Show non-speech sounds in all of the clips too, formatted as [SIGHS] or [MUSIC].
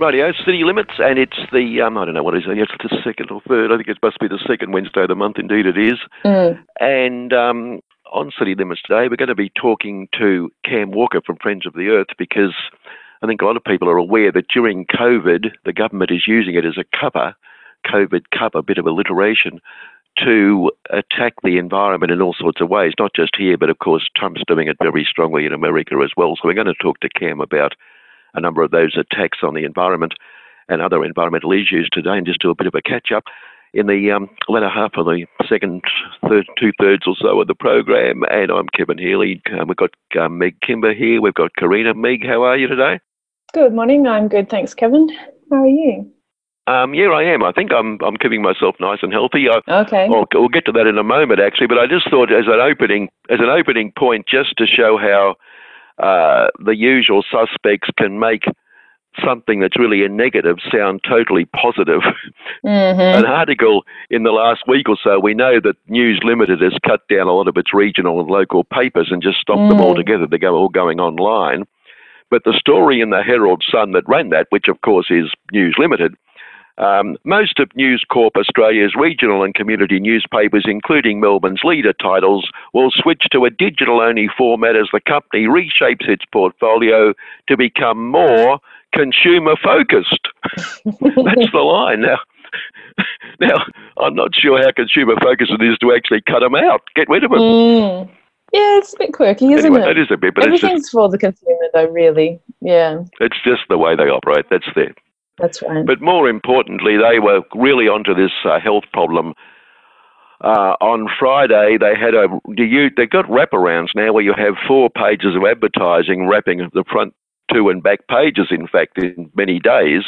Radio City Limits, and it's the um, I don't know what is it. It's the second or third. I think it must be the second Wednesday of the month. Indeed, it is. Mm. And um, on City Limits today, we're going to be talking to Cam Walker from Friends of the Earth because I think a lot of people are aware that during COVID, the government is using it as a cover, COVID cover, a bit of alliteration, to attack the environment in all sorts of ways, not just here, but of course, Trump's doing it very strongly in America as well. So we're going to talk to Cam about a number of those attacks on the environment and other environmental issues today and just do a bit of a catch up in the um, latter half of the second, third, two thirds or so of the program. And I'm Kevin Healy. Um, we've got um, Meg Kimber here. We've got Karina. Meg, how are you today? Good morning. I'm good. Thanks, Kevin. How are you? Um, yeah, I am. I think I'm I'm keeping myself nice and healthy. I, Okay. I'll, we'll get to that in a moment, actually. But I just thought, as an opening, as an opening point, just to show how uh, the usual suspects can make something that's really a negative sound totally positive. hmm An article in the last week or so, we know that News Limited has cut down a lot of its regional and local papers and just stopped them Mm. altogether. They go all going online. But the story in the Herald Sun that ran that, which of course is News Limited, um, most of News Corp Australia's regional and community newspapers, including Melbourne's leader titles, will switch to a digital only format as the company reshapes its portfolio to become more consumer focused. [LAUGHS] That's the line. Now, [LAUGHS] now, I'm not sure how consumer focused it is to actually cut them out, get rid of them. Mm. Yeah, it's a bit quirky, isn't anyway, it? that is a bit, but it's Everything's just, for the consumer, though. Really, yeah, it's just the way they operate. That's there. That's right. But more importantly, they were really onto this uh, health problem. Uh, on Friday, they had a you they got wraparounds now where you have four pages of advertising wrapping the front two and back pages. In fact, in many days,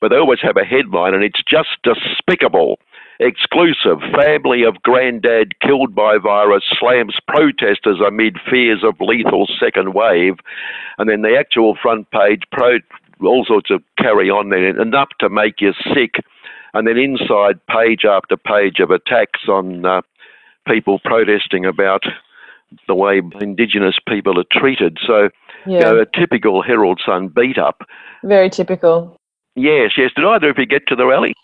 but they always have a headline, and it's just despicable. Exclusive family of granddad killed by virus slams protesters amid fears of lethal second wave, and then the actual front page pro all sorts of carry on there, enough to make you sick. And then inside page after page of attacks on uh, people protesting about the way Indigenous people are treated. So, yeah, you know, a typical Herald Sun beat up. very typical. Yes, yes. Did either of you get to the rally?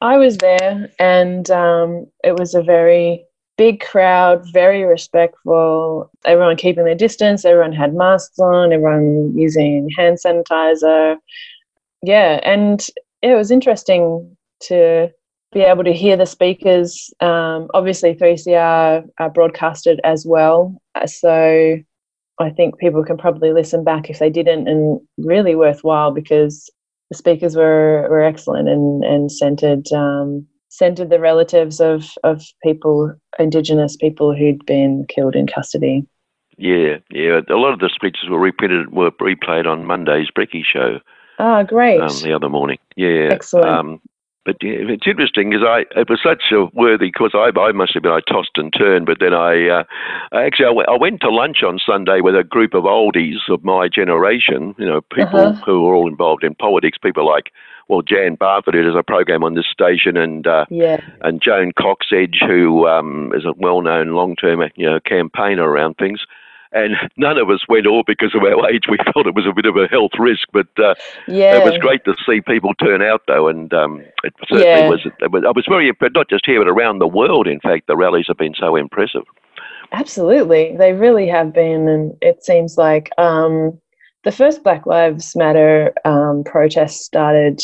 I was there, and um, it was a very big crowd, very respectful. Everyone keeping their distance. Everyone had masks on. Everyone using hand sanitizer. Yeah, and it was interesting to be able to hear the speakers. Um, obviously, 3CR are broadcasted as well, Uh, so I think people can probably listen back if they didn't, and really worthwhile because the speakers were, were excellent and, and centered um, centered the relatives of, of people, Indigenous people who'd been killed in custody. Yeah, yeah. A lot of the speeches were reprinted, were replayed on Monday's Brecky show Ah, great. um, the other morning. Yeah, Excellent. Um, but yeah, it's interesting because I it was such a worthy because I I must have been I tossed and turned, but then I, uh, actually I went, to lunch on Sunday with a group of oldies of my generation. You know, people Uh-huh. who are all involved in politics. People like well Jan Bartlett, who does a program on this station, and uh, yeah. and Joan Coxsedge, who um, is a well-known long-term you know campaigner around things. And none of us went all because of our [LAUGHS] age. We felt it was a bit of a health risk, but uh, Yeah. it was great to see people turn out, though, and um, it certainly Yeah. was, it was. I was very not just here, but around the world. In fact, the rallies have been so impressive. Absolutely, they really have been, and it seems like um, the first Black Lives Matter um, protest started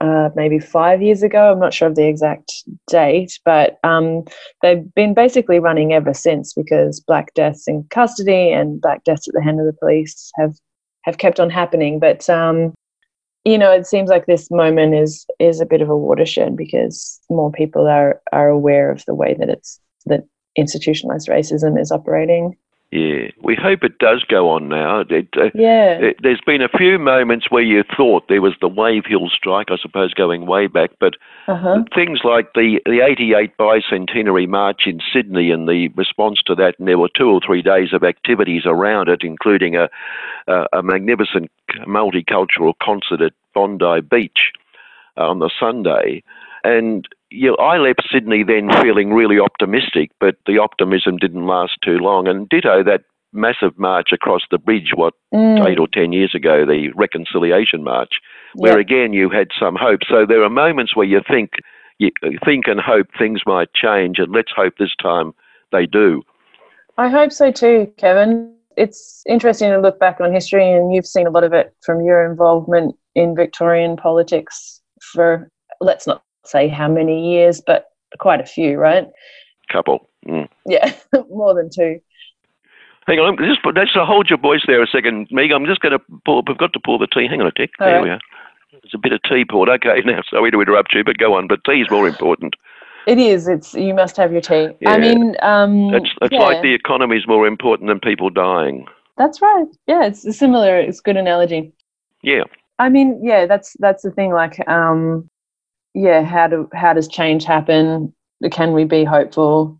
uh, maybe five years ago. I'm not sure of the exact date, but um, they've been basically running ever since because black deaths in custody and black deaths at the hand of the police have have kept on happening. But um, you know, it seems like this moment is is a bit of a watershed because more people are are aware of the way that it's that institutionalized racism is operating. Yeah, we hope it does go on now. It, uh, Yeah. it- there's been a few moments where you thought there was the Wave Hill strike, I suppose, going way back, but Uh huh. things like the, the 88 bicentenary march in Sydney and the response to that, and there were two or three days of activities around it, including a, a, a magnificent multicultural concert at Bondi Beach uh, on the Sunday. And you know, I left Sydney then feeling really optimistic, but the optimism didn't last too long. And ditto that massive march across the bridge, what, Mm, eight or ten years ago, the Reconciliation March, where yeah. again you had some hope. So there are moments where you think, you think and hope things might change, and let's hope this time they do. I hope so too, Kevin. It's interesting to look back on history, and you've seen a lot of it from your involvement in Victorian politics for, let's not say how many years, but quite a few, right? Couple. Mm. Yeah, [LAUGHS] more than two. Hang on, just let's hold your voice there a second, Meg. I'm just going to pour. We've got to pour the tea. Hang on a tick. All there right. we are. There's a bit of tea poured. Okay, [LAUGHS] now sorry to interrupt you, but go on. But tea is more important. It is. It's you must have your tea. Yeah. I mean, um, It's it's yeah, like the economy is more important than people dying. that's right. Yeah, it's a similar. It's good analogy. Yeah. I mean, yeah, that's that's the thing. Like, um, yeah, how do how does change happen? Can we be hopeful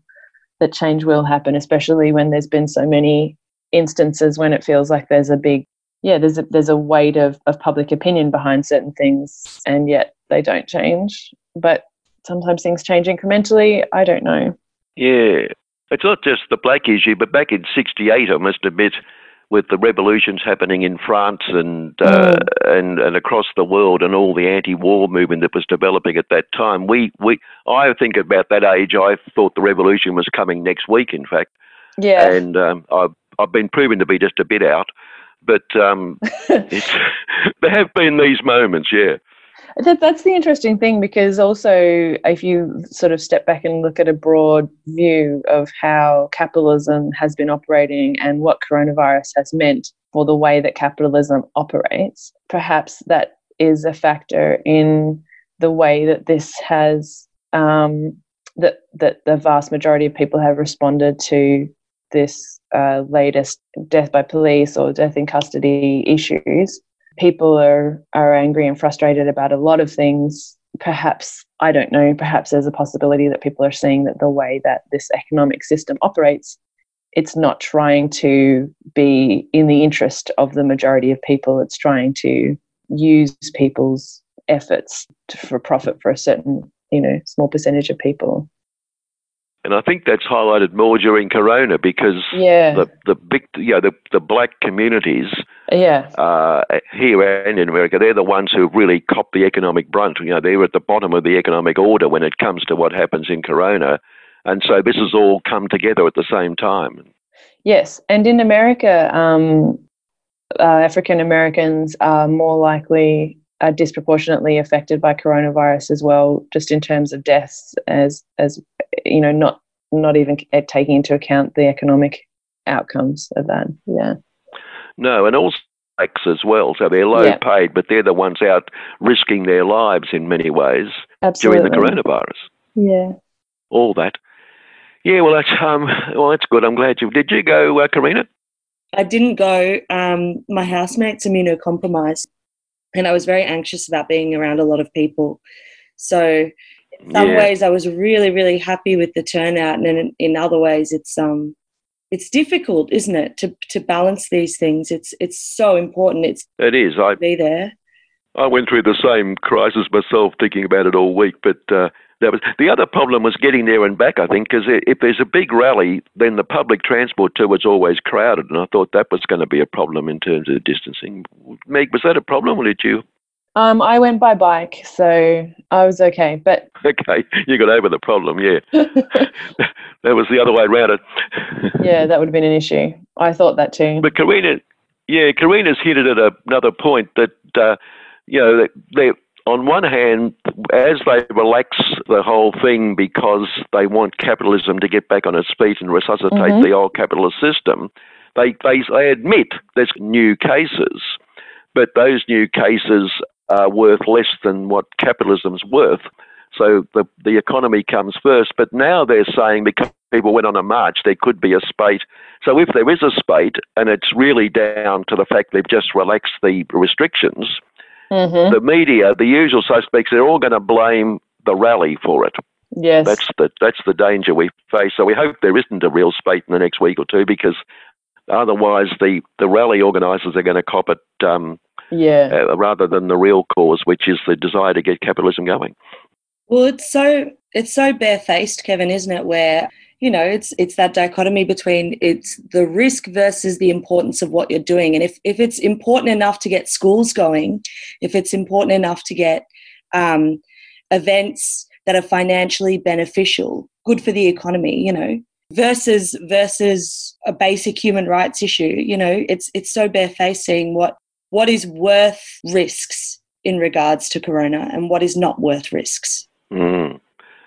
that change will happen, especially when there's been so many instances when it feels like there's a big, yeah, there's a there's a weight of of public opinion behind certain things, and yet they don't change. But sometimes things change incrementally. I don't know. Yeah. It's not just the black issue, but back in '68, I must admit, with the revolutions happening in France and uh, and and across the world, and all the anti-war movement that was developing at that time, we we I think about that age, I thought the revolution was coming next week. In fact, Yeah, and um, I've I've been proven to be just a bit out, but um, [LAUGHS] it's, [LAUGHS] there have been these moments. Yeah. That, that's the interesting thing because also, if you sort of step back and look at a broad view of how capitalism has been operating and what coronavirus has meant for the way that capitalism operates, perhaps that is a factor in the way that this has um, that that the vast majority of people have responded to this uh, latest death by police or death in custody issues people are are angry and frustrated about a lot of things. Perhaps i don't know perhaps there's a possibility that people are seeing that the way that this economic system operates it's not trying to be in the interest of the majority of people. It's trying to use people's efforts to, for profit for a certain you know small percentage of people. And I think that's highlighted more during Corona because yeah. the the big you know the the black communities yeah uh, here and in America they're the ones who've really cop the economic brunt. You know they're at the bottom of the economic order when it comes to what happens in Corona, and so this has all come together at the same time. Yes, and in America, um, uh, African Americans are more likely, are disproportionately affected by coronavirus as well, just in terms of deaths, as as you know, not not even taking into account the economic outcomes of that. Yeah, No, and also blacks as well. So they're low Yeah. paid, but they're the ones out risking their lives in many ways absolutely. during the coronavirus. Yeah. All that. Yeah, well, that's um, well, that's good. I'm glad you did. You go, uh, Karina? I didn't go. Um, my housemate's immunocompromised, and I was very anxious about being around a lot of people. So, in some Yeah. ways, I was really, really happy with the turnout, and in, in other ways, it's um, it's difficult, isn't it, to to balance these things? It's it's so important. It's It is. I be there. I went through the same crisis myself, thinking about it all week. But uh, that was the other problem was getting there and back. I think because if there's a big rally, then the public transport too is always crowded, and I thought that was going to be a problem in terms of distancing. Meg, was that a problem, or did you? Um, I went by bike, so I was okay. But Okay, you got over the problem. Yeah, [LAUGHS] that was the other way around it. yeah, [LAUGHS] that would have been an issue. I thought that too. But Karina, yeah, Karina's hinted at a, another point that uh, you know that they, on one hand, as they relax the whole thing because they want capitalism to get back on its feet and resuscitate Mhm. the old capitalist system, they, they they admit there's new cases, but those new cases are worth less than what capitalism's worth. So the, the economy comes first. But now they're saying because people went on a march, there could be a spate. So if there is a spate and it's really down to the fact they've just relaxed the restrictions, Mm-hmm. the media, the usual suspects, they're all going to blame the rally for it. Yes. That's the that's the danger we face. So we hope there isn't a real spate in the next week or two because otherwise the, the rally organisers are going to cop it um, yeah. uh, rather than the real cause, which is the desire to get capitalism going. Well, it's so it's so barefaced, Kevin, isn't it? Where you know it's it's that dichotomy between it's the risk versus the importance of what you're doing, and if if it's important enough to get schools going, if it's important enough to get um, events that are financially beneficial, good for the economy, you know, versus versus a basic human rights issue, you know, it's it's so barefaced seeing what what is worth risks in regards to corona and what is not worth risks. Mm.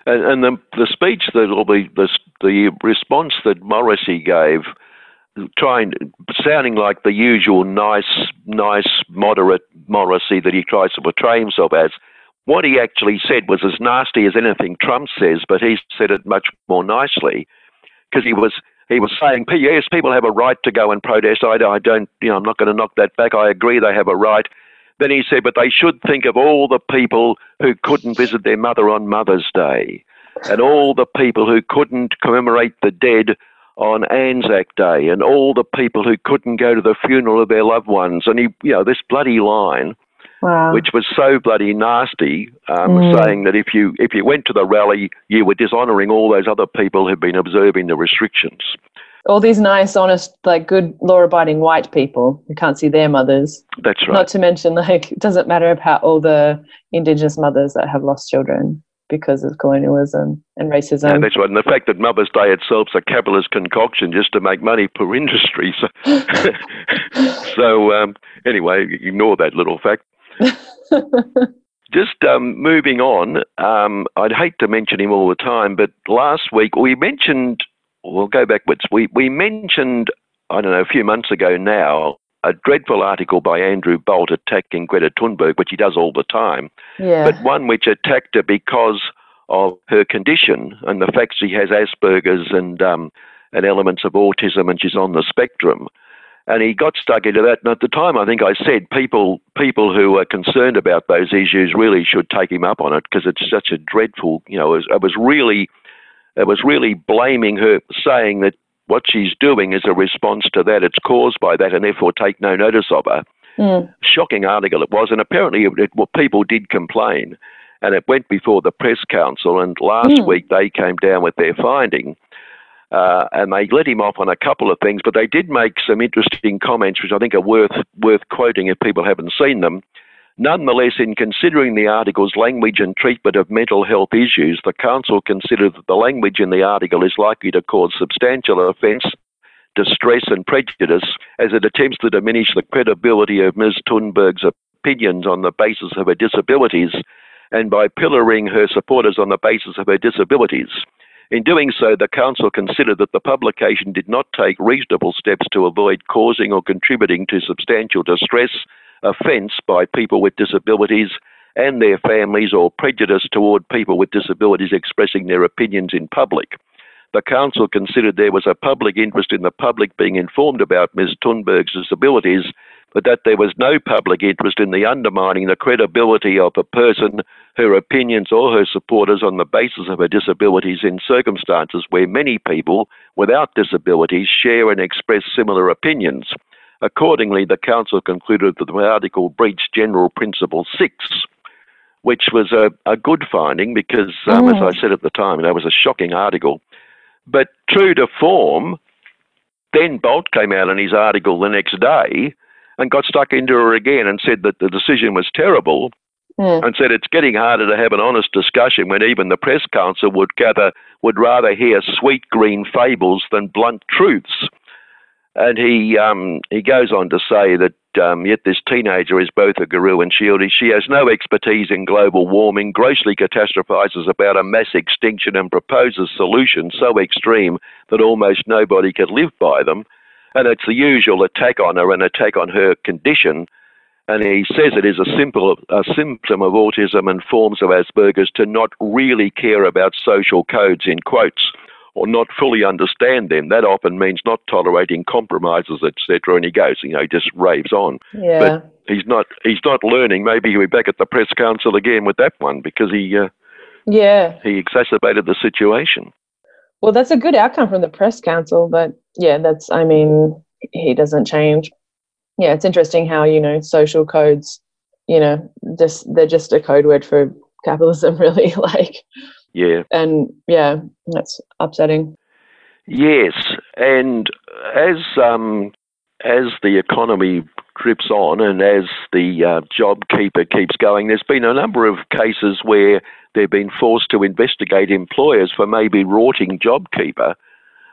And, and the, the speech that, or the, the, the response that Morrison gave, trying, sounding like the usual nice, nice, moderate Morrison that he tries to portray himself as, what he actually said was as nasty as anything Trump says, but he said it much more nicely because he was he was saying, yes, people have a right to go and protest. I, I don't, you know, I'm not going to knock that back. I agree they have a right. Then he said, but they should think of all the people who couldn't visit their mother on Mother's Day and all the people who couldn't commemorate the dead on Anzac Day and all the people who couldn't go to the funeral of their loved ones. And he, you know, this bloody line, Wow. which was so bloody nasty, um, Mm. saying that if you if you went to the rally, you were dishonouring all those other people who've been observing the restrictions. All these nice, honest, like good, law-abiding white people who can't see their mothers. That's right. Not to mention, like, it doesn't matter about all the Indigenous mothers that have lost children because of colonialism and racism. Yeah, that's right. And the fact that Mother's Day itself's a capitalist concoction just to make money per [LAUGHS] industry. So, [LAUGHS] so um, anyway, ignore that little fact. [LAUGHS] Just um, moving on, um, I'd hate to mention him all the time, but last week we mentioned, we'll go backwards, we, we mentioned, I don't know, a few months ago now, a dreadful article by Andrew Bolt attacking Greta Thunberg, which he does all the time, yeah. but one which attacked her because of her condition and the fact she has Asperger's and, um, and elements of autism and she's on the spectrum and he got stuck into that. And at the time, I think I said people people who are concerned about those issues really should take him up on it because it's such a dreadful. You know, it was, it was really it was really blaming her, saying that what she's doing is a response to that. It's caused by that, and therefore take no notice of her. Mm. Shocking article it was, and apparently it, it, well, people did complain, and it went before the press council. And last Mm. week they came down with their finding. Uh, and they let him off on a couple of things, but they did make some interesting comments, which I think are worth worth quoting if people haven't seen them. Nonetheless, in considering the article's language and treatment of mental health issues, the Council considered that the language in the article is likely to cause substantial offence, distress, and prejudice as it attempts to diminish the credibility of Ms. Thunberg's opinions on the basis of her disabilities and by pillaring her supporters on the basis of her disabilities. In doing so, the Council considered that the publication did not take reasonable steps to avoid causing or contributing to substantial distress, offence by people with disabilities and their families, or prejudice toward people with disabilities expressing their opinions in public. The Council considered there was a public interest in the public being informed about Ms. Thunberg's disabilities, but that there was no public interest in the undermining the credibility of a person, her opinions, or her supporters on the basis of her disabilities in circumstances where many people without disabilities share and express similar opinions. Accordingly, the Council concluded that the article breached General Principle 6, which was a, a good finding because, um, as Mm. I said at the time, that was a shocking article. But true to form, then Bolt came out in his article the next day and got stuck into her again and said that the decision was terrible Mm. and said it's getting harder to have an honest discussion when even the press council would gather would rather hear sweet green fables than blunt truths. And he um, he goes on to say that um, yet this teenager is both a guru and shieldy. She has no expertise in global warming, grossly catastrophizes about a mass extinction, and proposes solutions so extreme that almost nobody could live by them. And it's the usual attack on her and attack on her condition And he says it is a simple a symptom of autism and forms of Asperger's to not really care about social codes in quotes or not fully understand them. That often means not tolerating compromises, etc. And he goes, you know, he just raves on. Yeah. But he's not he's not learning. Maybe he'll be back at the press council again with that one because he uh, yeah. he exacerbated the situation. Well, that's a good outcome from the press council, but yeah, that's, I mean, he doesn't change. Yeah, it's interesting how, you know, social codes, you know, just they're just a code word for capitalism, [LAUGHS] really. like, Yeah. and yeah, that's upsetting. Yes, and as um, as the economy drips on and as the uh, JobKeeper keeps going, there's been a number of cases where they've been forced to investigate employers for maybe rorting JobKeeper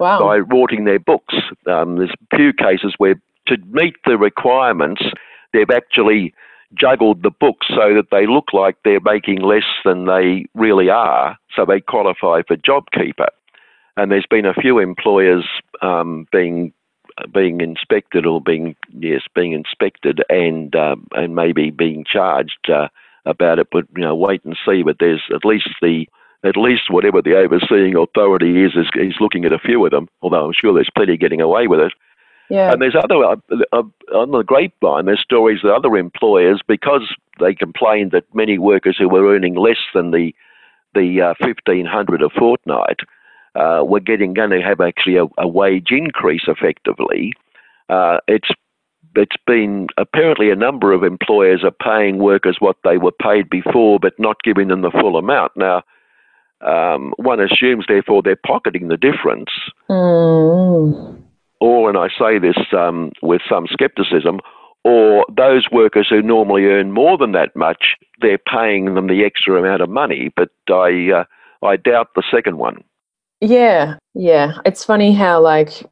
Wow. by rorting their books. Um, there's a few cases where, to meet the requirements, they've actually juggled the books so that they look like they're making less than they really are, so they qualify for JobKeeper. And there's been a few employers um, being being inspected or being yes being inspected and um, and maybe being charged uh, about it. But you know, wait and see. But there's at least the at least whatever the overseeing authority is is, is looking at a few of them. Although I'm sure there's plenty getting away with it. yeah. And there's other uh, uh, on the grapevine. There's stories that other employers, because they complained that many workers who were earning less than the the uh, fifteen hundred a fortnight uh, were getting going to have actually a, a wage increase effectively. Uh, it's it's been apparently a number of employers are paying workers what they were paid before, but not giving them the full amount. Now, um, one assumes therefore they're pocketing the difference Mm. or, and I say this um, with some skepticism, or those workers who normally earn more than that much, they're paying them the extra amount of money. But I, uh, I doubt the second one. Yeah, yeah. It's funny how like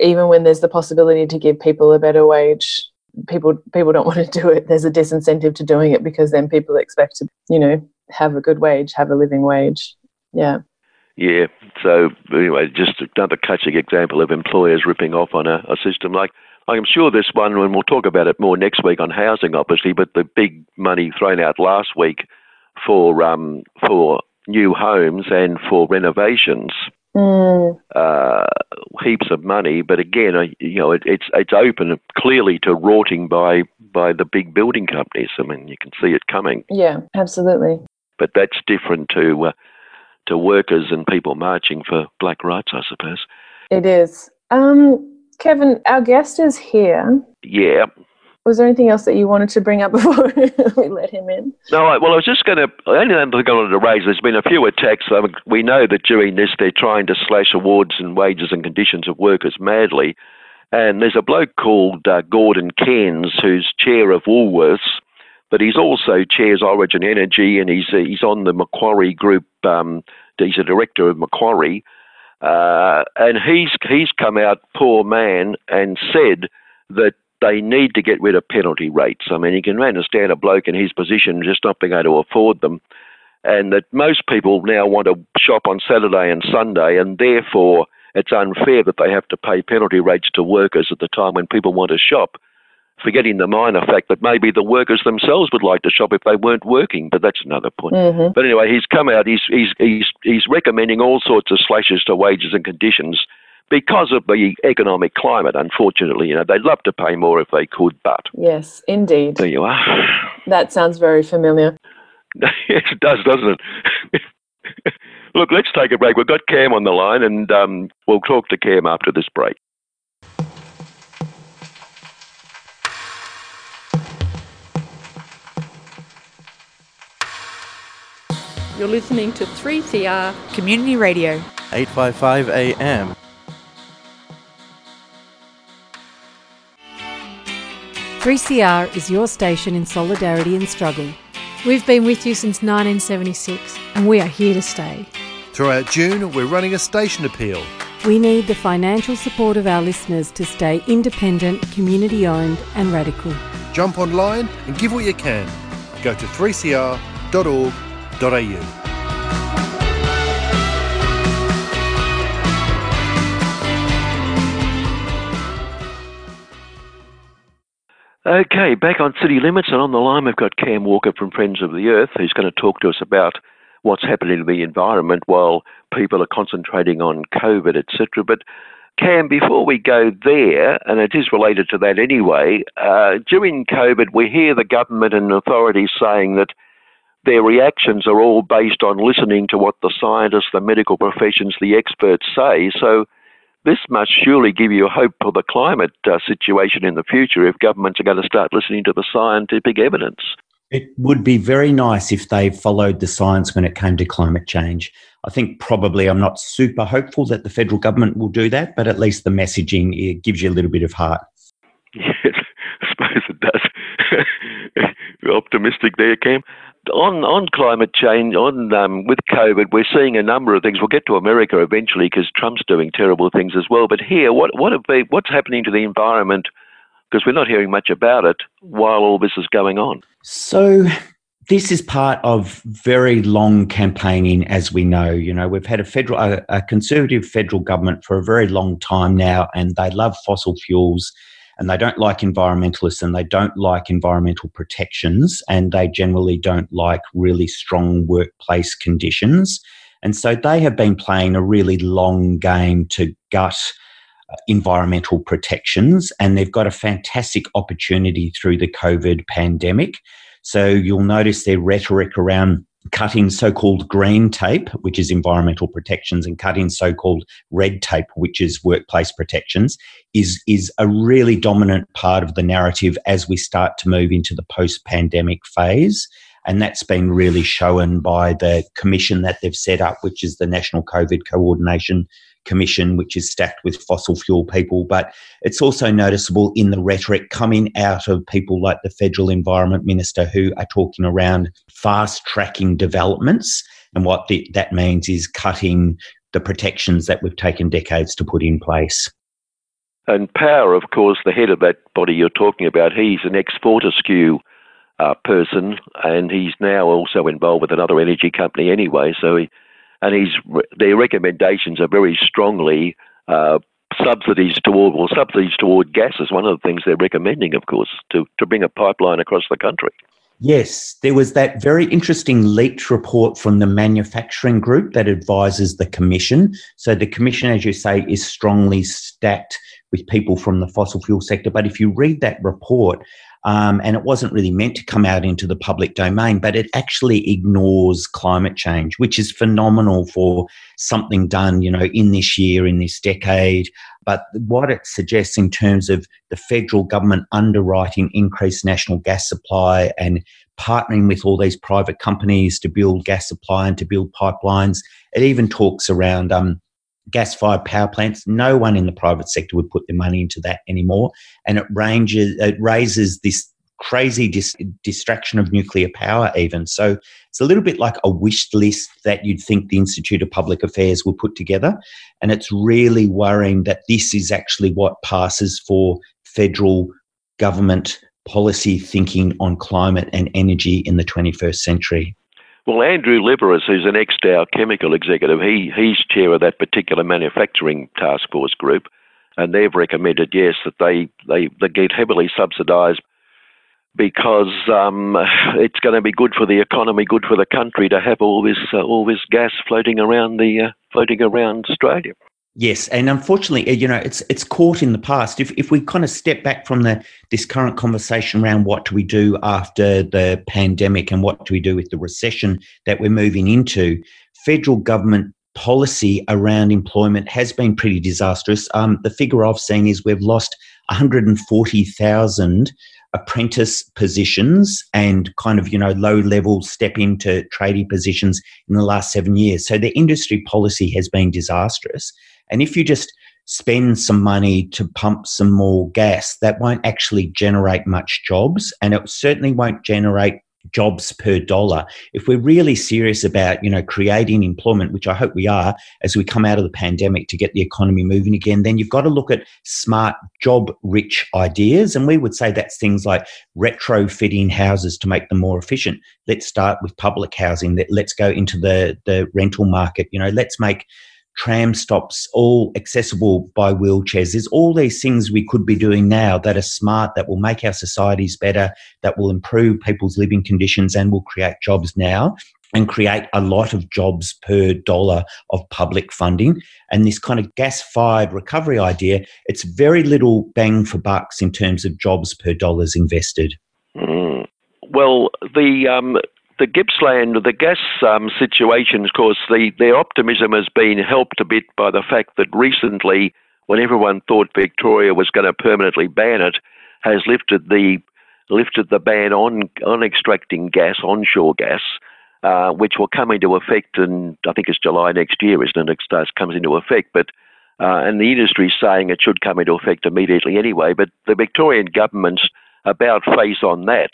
even when there's the possibility to give people a better wage, people people don't [LAUGHS] want to do it. There's a disincentive to doing it because then people expect to, you know, have a good wage, have a living wage. Yeah. Yeah. So anyway, just another classic example of employers ripping off on a, a system like. I'm sure this one, and we'll talk about it more next week on housing, obviously. But the big money thrown out last week for um, for new homes and for renovations, Mm. uh, heaps of money. But again, uh, you know, it, it's it's open clearly to rorting by by the big building companies. I mean, you can see it coming. Yeah, absolutely. But that's different to uh, to workers and people marching for black rights, I suppose. It is. Um, Kevin, our guest is here. Yeah. Was there anything else that you wanted to bring up [LAUGHS] before we let him in? No, I, well, I was just going to. The only thing I wanted to raise. There's been a few attacks. I mean, we know that during this they're trying to slash awards and wages and conditions of workers madly. And there's a bloke called uh, Gordon Cairns who's chair of Woolworths, but he's also chairs Origin Energy, and he's he's on the Macquarie Group. Um, he's a director of Macquarie, uh, and he's he's come out, poor man, and said that they need to get rid of penalty rates. I mean, you can understand a bloke in his position just not being able to afford them, and that most people now want to shop on Saturday and Sunday, and therefore it's unfair that they have to pay penalty rates to workers at the time when people want to shop. Forgetting the minor fact that maybe the workers themselves would like to shop if they weren't working, but that's another point. hmm But anyway, he's come out. He's he's he's he's recommending all sorts of slashes to wages and conditions because of the economic climate. Unfortunately, you know they'd love to pay more if they could, but Yes, indeed. there you are. That sounds very familiar. [LAUGHS] yes, it does, doesn't it? [LAUGHS] Look, let's take a break. We've got Cam on the line, and um, we'll talk to Cam after this break. You're listening to 3CR. Community Radio. 855 AM. Three CR is your station in solidarity and struggle. We've been with you since 1976 and we are here to stay. Throughout June, we're running a station appeal. We need the financial support of our listeners to stay independent, community owned, and radical. Jump online and give what you can. Go to 3cr.org.au. Okay, back on City Limits and on the line we've got Cam Walker from Friends of the Earth who's going to talk to us about what's happening to the environment while people are concentrating on COVID, etc. But Cam, before we go there, and it is related to that anyway, uh, during COVID we hear the government and authorities saying that their reactions are all based on listening to what the scientists, the medical professions, the experts say. So this must surely give you hope for the climate uh, situation in the future if governments are going to start listening to the scientific evidence. It would be very nice if they followed the science when it came to climate change. I think probably I'm not super hopeful that the federal government will do that, but at least the messaging it gives you a little bit of heart. [LAUGHS] Yes, I suppose it does. [LAUGHS] Optimistic there, Cam on on climate change, on um, with COVID, we're seeing a number of things. We'll get to America eventually because Trump's doing terrible things as well. But here, what what been, what's happening to the environment? Because we're not hearing much about it while all this is going on. So. This is part of very long campaigning, as we know. You know, we've had a federal, a, a conservative federal government for a very long time now, and they love fossil fuels and they don't like environmentalists and they don't like environmental protections and they generally don't like really strong workplace conditions. And so they have been playing a really long game to gut uh, environmental protections and they've got a fantastic opportunity through the COVID pandemic. So you'll notice their rhetoric around cutting so called green tape, which is environmental protections, and cutting so called red tape, which is workplace protections, is, is a really dominant part of the narrative as we start to move into the post pandemic phase. And that's been really shown by the commission that they've set up, which is the National COVID Coordination Commission, which is stacked with fossil fuel people. But it's also noticeable in the rhetoric coming out of people like the Federal Environment Minister who are talking around fast tracking developments. And what the, that means is cutting the protections that we've taken decades to put in place. And Power, of course, the head of that body you're talking about, he's an ex Fortescue uh, person, and he's now also involved with another energy company anyway. So he, and their recommendations are very strongly uh, subsidies toward well subsidies toward gas is one of the things they're recommending, of course, to to bring a pipeline across the country. Yes, there was that very interesting leaked report from the manufacturing group that advises the commission. So the commission, as you say, is strongly stacked with people from the fossil fuel sector. But if you read that report, um, and it wasn't really meant to come out into the public domain, but it actually ignores climate change, which is phenomenal for something done, you know, in this year, in this decade. But what it suggests in terms of the federal government underwriting increased national gas supply and partnering with all these private companies to build gas supply and to build pipelines, it even talks around um, gas fired power plants. No one in the private sector would put their money into that anymore. And it ranges, it raises this crazy dis- distraction of nuclear power, even. So it's a little bit like a wish list that you'd think the Institute of Public Affairs would put together. And it's really worrying that this is actually what passes for federal government policy thinking on climate and energy in the 21st century. Well, Andrew Liveris, who's an ex-Dow chemical executive, he, he's chair of that particular manufacturing task force group, and they've recommended, yes, that they, they, they get heavily subsidised because um, [SIGHS] it's going to be good for the economy, good for the country to have all this uh, all this gas floating around the uh, floating around Australia. Yes, and unfortunately, uh, you know, it's it's caught in the past. If if we kind of step back from the this current conversation around what do we do after the pandemic and what do we do with the recession that we're moving into, federal government policy around employment has been pretty disastrous. Um, the figure I've seen is we've lost 140,000 apprentice positions and kind of you know low level step into tradie positions in the last seven years. So the industry policy has been disastrous. And if you just spend some money to pump some more gas, that won't actually generate much jobs and it certainly won't generate jobs per dollar. If we're really serious about, you know, creating employment, which I hope we are as we come out of the pandemic to get the economy moving again, then you've got to look at smart job rich ideas. And we would say that's things like retrofitting houses to make them more efficient. Let's start with public housing. Let's go into the, the rental market. You know, let's make tram stops, all accessible by wheelchairs. There's all these things we could be doing now that are smart, that will make our societies better, that will improve people's living conditions and will create jobs now and create a lot of jobs per dollar of public funding. And this kind of gas fired recovery idea, it's very little bang for bucks in terms of jobs per dollars invested. Mm. Well, the um, the Gippsland, the gas um, situation, of course, the, their optimism has been helped a bit by the fact that recently, when everyone thought Victoria was going to permanently ban it, has lifted the lifted the ban on on extracting gas, onshore gas, uh, which will come into effect in I think it's July next year, isn't it? It starts comes into effect, but. Uh, and the industry is saying it should come into effect immediately anyway, but the Victorian government's about face on that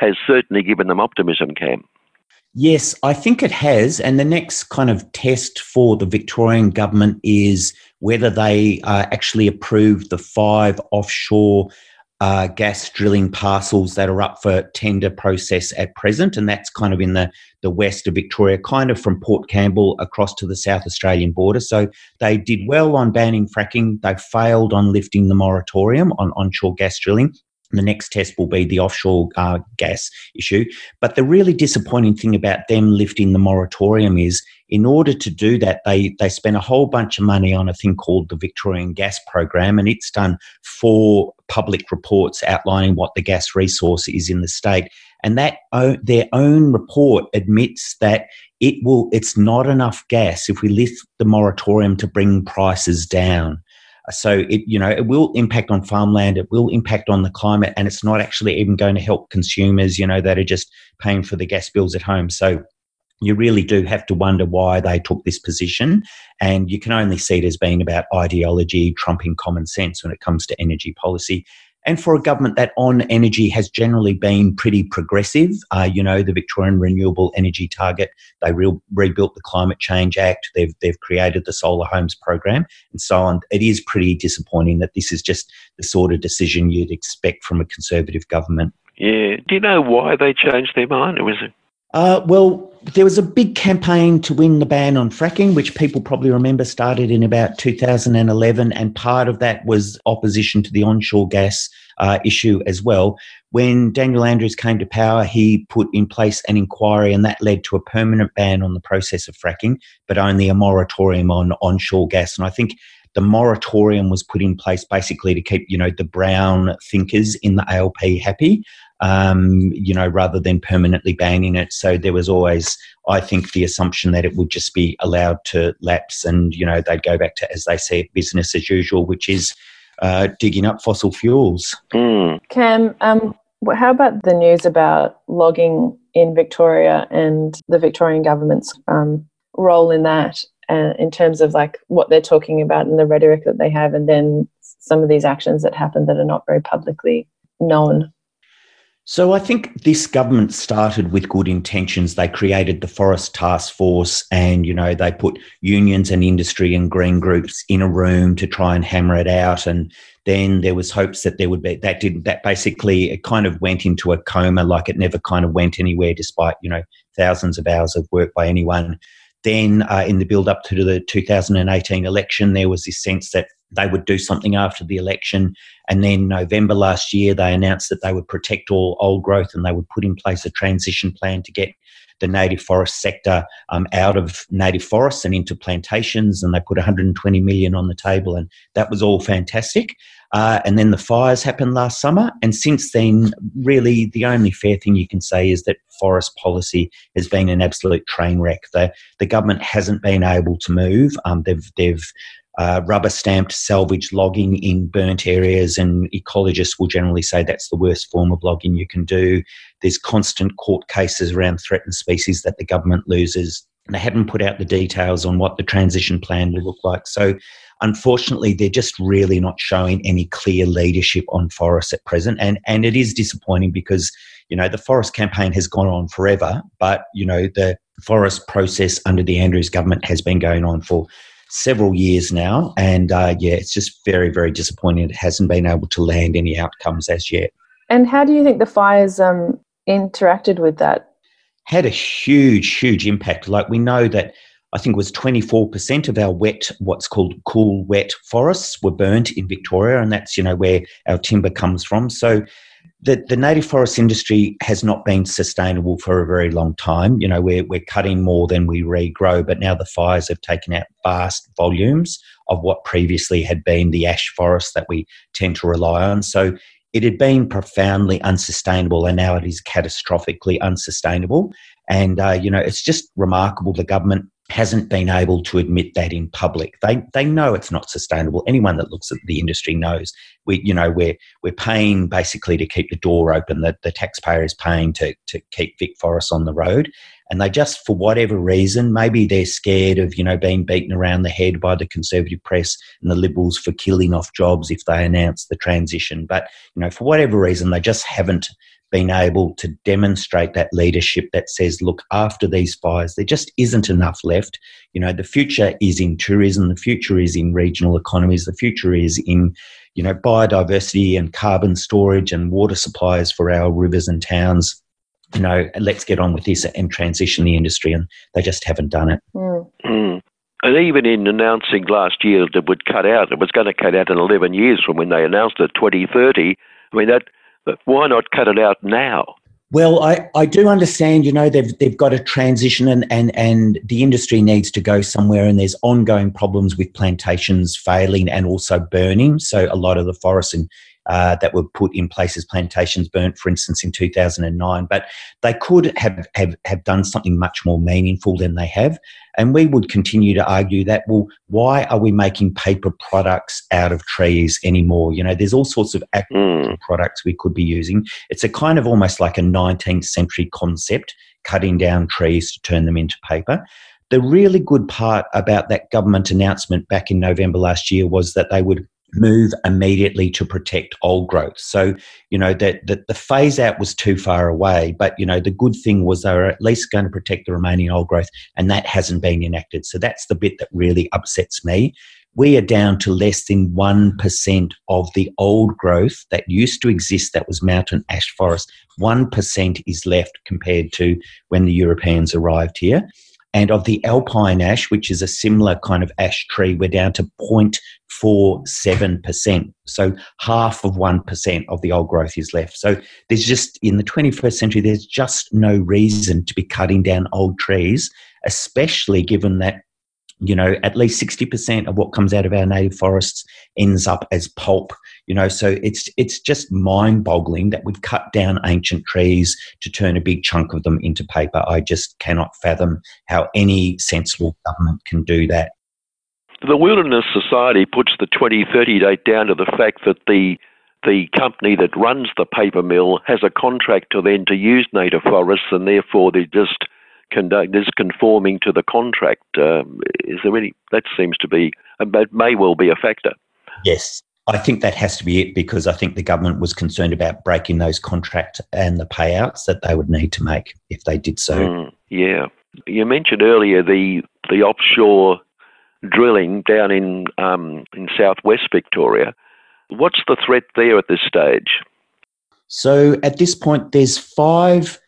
has certainly given them optimism, Cam. Yes, I think it has. And the next kind of test for the Victorian government is whether they uh, actually approve the five offshore uh, gas drilling parcels that are up for tender process at present. And that's kind of in the, the west of Victoria, kind of from Port Campbell across to the South Australian border. So they did well on banning fracking. They failed on lifting the moratorium on onshore gas drilling. The next test will be the offshore uh, gas issue. But the really disappointing thing about them lifting the moratorium is, in order to do that, they they spent a whole bunch of money on a thing called the Victorian Gas Program, and it's done four public reports outlining what the gas resource is in the state. And that their own report admits that it will it's not enough gas if we lift the moratorium to bring prices down. So it, you know, it will impact on farmland, it will impact on the climate, and it's not actually even going to help consumers, you know, that are just paying for the gas bills at home. So you really do have to wonder why they took this position. And you can only see it as being about ideology trumping common sense when it comes to energy policy and for a government that on energy has generally been pretty progressive. Uh, you know, the Victorian Renewable Energy Target, they re- rebuilt the Climate Change Act, they've, they've created the Solar Homes Program, and so on. It is pretty disappointing that this is just the sort of decision you'd expect from a Conservative government. Yeah. Do you know why they changed their mind, or was it? Uh, well, there was a big campaign to win the ban on fracking, which people probably remember started in about 2011. And part of that was opposition to the onshore gas uh, issue as well. When Daniel Andrews came to power, he put in place an inquiry, and that led to a permanent ban on the process of fracking, but only a moratorium on onshore gas. And I think the moratorium was put in place basically to keep, you know, the brown thinkers in the ALP happy um, you know, rather than permanently banning it. So there was always, I think, the assumption that it would just be allowed to lapse and, you know, they'd go back to, as they say, business as usual, which is uh, digging up fossil fuels. Mm. Cam, um, how about the news about logging in Victoria and the Victorian government's um, role in that, uh, in terms of like what they're talking about and the rhetoric that they have, and then some of these actions that happen that are not very publicly known? So I think this government started with good intentions. They created the Forest Task Force and, you know, they put unions and industry and green groups in a room to try and hammer it out. And then there was hopes that there would be, that did, that basically it kind of went into a coma, like it never kind of went anywhere despite, you know, thousands of hours of work by anyone. Then uh, in the build up to the 2018 election, there was this sense that they would do something after the election. And then November last year, they announced that they would protect all old growth and they would put in place a transition plan to get the native forest sector um, out of native forests and into plantations. And they put 120 million on the table, and that was all fantastic. Uh, and then the fires happened last summer. And since then, really, the only fair thing you can say is that forest policy has been an absolute train wreck. The, the government hasn't been able to move. Um, they've, they've uh, rubber stamped salvage logging in burnt areas, and ecologists will generally say that's the worst form of logging you can do. There's constant court cases around threatened species that the government loses. And They haven't put out the details on what the transition plan will look like. So, unfortunately, they're just really not showing any clear leadership on forests at present. And, and it is disappointing because, you know, the forest campaign has gone on forever, but, you know, the forest process under the Andrews government has been going on for several years now. And uh, yeah, it's just very, very disappointing. It hasn't been able to land any outcomes as yet. And how do you think the fires um, interacted with that? Had a huge, huge impact. Like we know that I think it was 24% of our wet, what's called cool wet forests were burnt in Victoria, and that's, you know, where our timber comes from. So the, the native forest industry has not been sustainable for a very long time. You know, we're, we're cutting more than we regrow, but now the fires have taken out vast volumes of what previously had been the ash forest that we tend to rely on. So it had been profoundly unsustainable and now it is catastrophically unsustainable. And, uh, you know, it's just remarkable the government hasn't been able to admit that in public. They they know it's not sustainable. Anyone that looks at the industry knows we you know we're we're paying basically to keep the door open. That the taxpayer is paying to to keep Vic Forest on the road, and they just for whatever reason maybe they're scared of you know being beaten around the head by the conservative press and the liberals for killing off jobs if they announce the transition. But you know for whatever reason they just haven't been able to demonstrate that leadership that says, look, after these fires, there just isn't enough left. You know, the future is in tourism, the future is in regional economies, the future is in, you know, biodiversity and carbon storage and water supplies for our rivers and towns. You know, let's get on with this and transition the industry, and they just haven't done it. Mm. Mm. And even in announcing last year that it would cut out, it was going to cut out in 11 years from when they announced it, 2030. I mean, that but why not cut it out now? Well, I, I do understand, you know, they've they've got a transition and, and, and the industry needs to go somewhere and there's ongoing problems with plantations failing and also burning. So a lot of the forests and uh, that were put in places plantations burnt, for instance, in 2009. But they could have, have, have done something much more meaningful than they have. And we would continue to argue that, well, why are we making paper products out of trees anymore? You know, there's all sorts of mm. products we could be using. It's a kind of almost like a 19th century concept, cutting down trees to turn them into paper. The really good part about that government announcement back in November last year was that they would move immediately to protect old growth. So, you know, that the, the phase out was too far away, but, you know, the good thing was they were at least going to protect the remaining old growth, and that hasn't been enacted. So that's the bit that really upsets me. We are down to less than 1% of the old growth that used to exist that was mountain ash forest. 1% is left compared to when the Europeans arrived here. And of the alpine ash, which is a similar kind of ash tree, we're down to 0.47%. So half of 1% of the old growth is left. So there's just, in the 21st century, there's just no reason to be cutting down old trees, especially given that you know at least 60% of what comes out of our native forests ends up as pulp you know? So it's it's just mind boggling that we've cut down ancient trees to turn a big chunk of them into paper. I just cannot fathom how any sensible government can do that. The wilderness society puts the 2030 date down to the fact that the the company that runs the paper mill has a contract to then to use native forests and therefore they're just conduct is conforming to the contract. Um, is there any? That seems to be, it may well be a factor. Yes, I think that has to be it because I think the government was concerned about breaking those contracts and the payouts that they would need to make if they did so. Mm, yeah, you mentioned earlier the the offshore drilling down in um, in southwest Victoria. What's the threat there at this stage? So at this point, there's five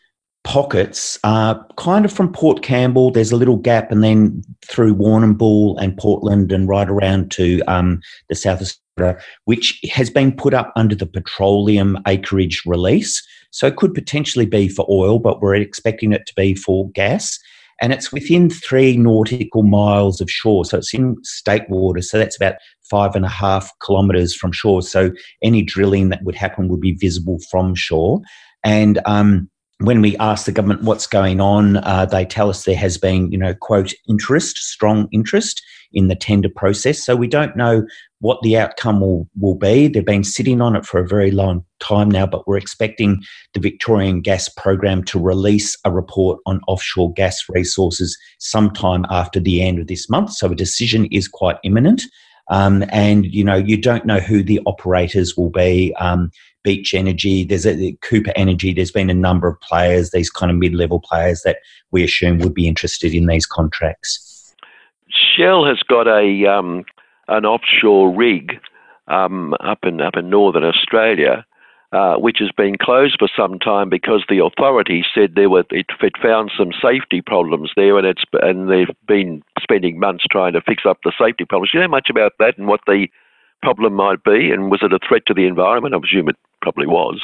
pockets, are kind of from Port Campbell, there's a little gap, and then through Warrnambool and Portland and right around to um, the south Australia, which has been put up under the petroleum acreage release. So it could potentially be for oil, but we're expecting it to be for gas. And it's within three nautical miles of shore. So it's in state water. So that's about five and a half kilometres from shore. So any drilling that would happen would be visible from shore. And um, when we ask the government what's going on, uh, they tell us there has been, you know, quote, interest, strong interest in the tender process. So we don't know what the outcome will, will be. They've been sitting on it for a very long time now, but we're expecting the Victorian Gas Program to release a report on offshore gas resources sometime after the end of this month. So a decision is quite imminent. Um, and you know you don't know who the operators will be. Um, Beach Energy, there's a Cooper Energy. There's been a number of players, these kind of mid-level players that we assume would be interested in these contracts. Shell has got a um, an offshore rig um, up in up in northern Australia. uh, which has been closed for some time because the authorities said there were it, it found some safety problems there, and it's and they've been spending months trying to fix up the safety problems. Do you know much about that and what the problem might be, and was it a threat to the environment? I presume it probably was.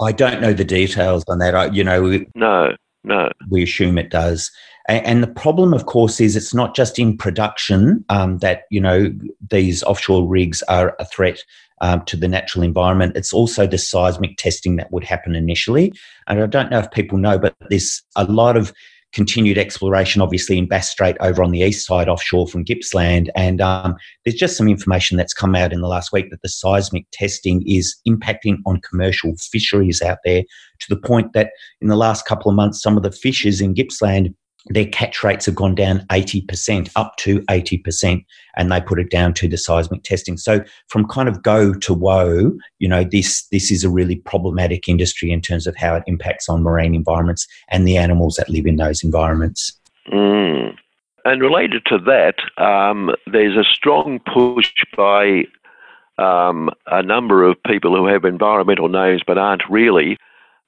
I don't know the details on that. I, you know, no, no. We assume it does. And, and the problem, of course, is it's not just in production um, that you know these offshore rigs are a threat um, to the natural environment. It's also the seismic testing that would happen initially. And I don't know if people know, but there's a lot of continued exploration, obviously, in Bass Strait over on the east side offshore from Gippsland. And um, there's just some information that's come out in the last week that the seismic testing is impacting on commercial fisheries out there to the point that in the last couple of months, some of the fishers in Gippsland their catch rates have gone down 80%, up to 80%, and they put it down to the seismic testing. So from kind of go to woe, you know, this this is a really problematic industry in terms of how it impacts on marine environments and the animals that live in those environments. Mm. And related to that, um, there's a strong push by um, a number of people who have environmental names but aren't really,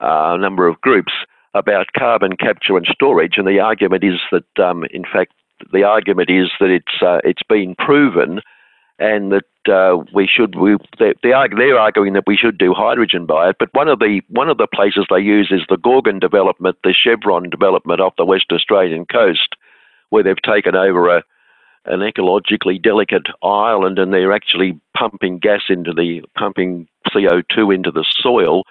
uh, a number of groups about carbon capture and storage, and the argument is that, um, in fact, the argument is that it's uh, it's been proven, and that uh, we should we they, they are, they're arguing that we should do hydrogen by it. But one of the one of the places they use is the Gorgon development, the Chevron development off the West Australian coast, where they've taken over a an ecologically delicate island and they're actually pumping gas into the pumping CO2 into the soil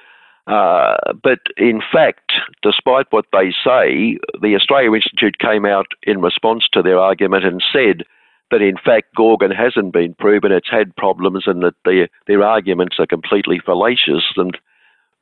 uh, but in fact, despite what they say, the Australia Institute came out in response to their argument and said that in fact Gorgon hasn't been proven, it's had problems, and that their, their arguments are completely fallacious, and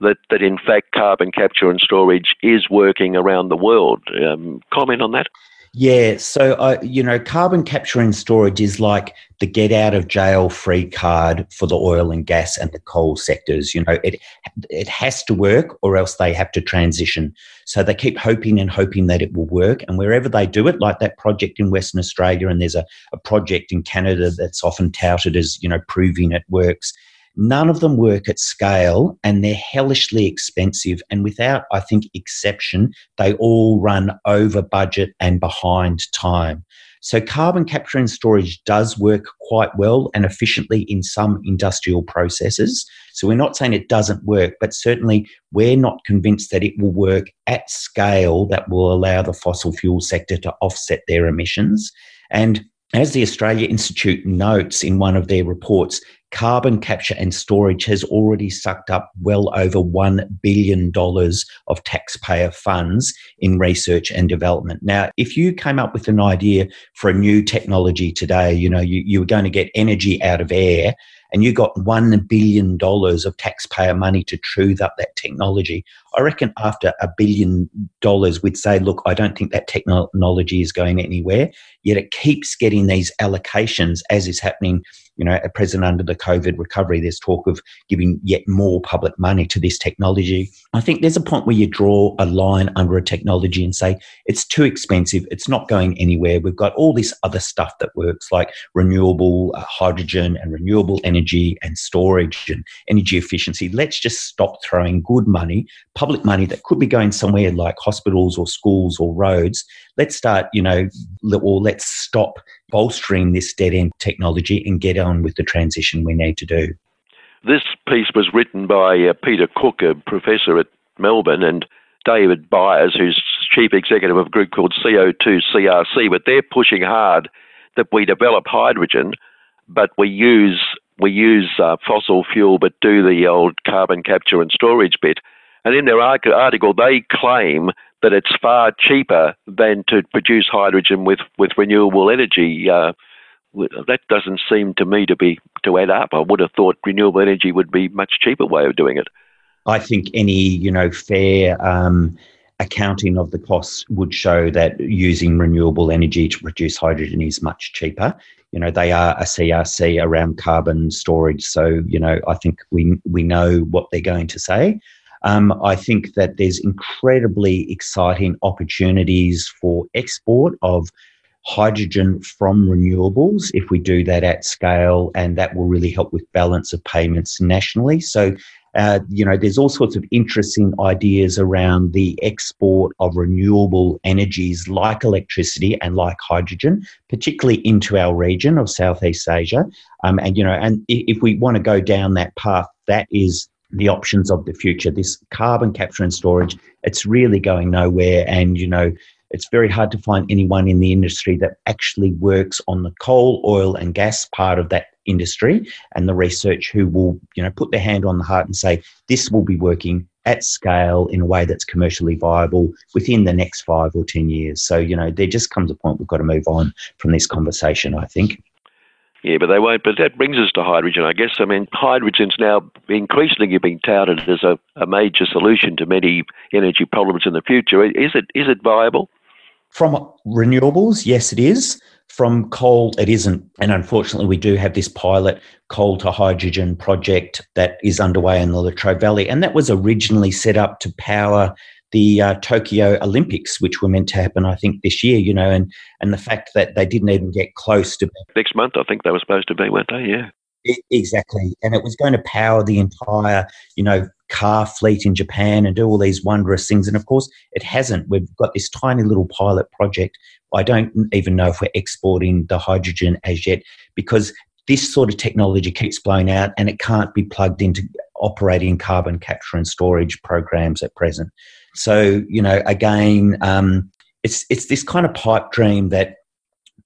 that, that in fact carbon capture and storage is working around the world. Um, comment on that? Yeah, so uh, you know, carbon capture and storage is like the get out of jail free card for the oil and gas and the coal sectors. You know, it it has to work, or else they have to transition. So they keep hoping and hoping that it will work, and wherever they do it, like that project in Western Australia, and there's a, a project in Canada that's often touted as you know proving it works None of them work at scale and they're hellishly expensive. And without, I think, exception, they all run over budget and behind time. So, carbon capture and storage does work quite well and efficiently in some industrial processes. So, we're not saying it doesn't work, but certainly we're not convinced that it will work at scale that will allow the fossil fuel sector to offset their emissions. And as the Australia Institute notes in one of their reports, carbon capture and storage has already sucked up well over $1 billion of taxpayer funds in research and development. Now, if you came up with an idea for a new technology today, you know, you, you were going to get energy out of air and you got $1 billion of taxpayer money to truth up that technology, I reckon after a billion dollars, we'd say, look, I don't think that technology is going anywhere. Yet it keeps getting these allocations as is happening you know, at present under the COVID recovery, there's talk of giving yet more public money to this technology. I think there's a point where you draw a line under a technology and say, it's too expensive, it's not going anywhere. We've got all this other stuff that works, like renewable uh, hydrogen and renewable energy and storage and energy efficiency. Let's just stop throwing good money, public money that could be going somewhere like hospitals or schools or roads. Let's start, you know, or let's stop bolstering this dead end technology and get on with the transition we need to do. This piece was written by uh, Peter Cook, a professor at Melbourne, and David Byers, who's chief executive of a group called CO2 CRC. But they're pushing hard that we develop hydrogen, but we use we use uh, fossil fuel, but do the old carbon capture and storage bit. And in their article, they claim that it's far cheaper than to produce hydrogen with, with renewable energy. Uh, that doesn't seem to me to be to add up. I would have thought renewable energy would be much cheaper way of doing it. I think any you know fair um, accounting of the costs would show that using renewable energy to produce hydrogen is much cheaper. You know they are a CRC around carbon storage, so you know I think we we know what they're going to say. Um, I think that there's incredibly exciting opportunities for export of hydrogen from renewables if we do that at scale, and that will really help with balance of payments nationally. So Uh, you know, there's all sorts of interesting ideas around the export of renewable energies like electricity and like hydrogen, particularly into our region of Southeast Asia. Um, and you know, and if we want to go down that path, that is the options of the future. This carbon capture and storage, it's really going nowhere. And you know, it's very hard to find anyone in the industry that actually works on the coal, oil, and gas part of that industry and the research who will you know put their hand on the heart and say this will be working at scale in a way that's commercially viable within the next five or ten years so you know there just comes a point we've got to move on from this conversation i think yeah, but they won't. But that brings us to hydrogen, I guess. I mean, hydrogen's now increasingly being touted as a, a major solution to many energy problems in the future. Is it is it viable? From renewables, yes, it is. From coal, it isn't. And unfortunately, we do have this pilot coal to hydrogen project that is underway in the Latrobe Valley. And that was originally set up to power the uh, Tokyo Olympics, which were meant to happen, I think, this year, you know, and, and the fact that they didn't even get close to. Next month, I think they were supposed to be, weren't they? Yeah. Exactly. And it was going to power the entire, you know, car fleet in Japan and do all these wondrous things. And of course, it hasn't. We've got this tiny little pilot project. I don't even know if we're exporting the hydrogen as yet because this sort of technology keeps blowing out and it can't be plugged into operating carbon capture and storage programs at present. So, you know, again, um, it's it's this kind of pipe dream that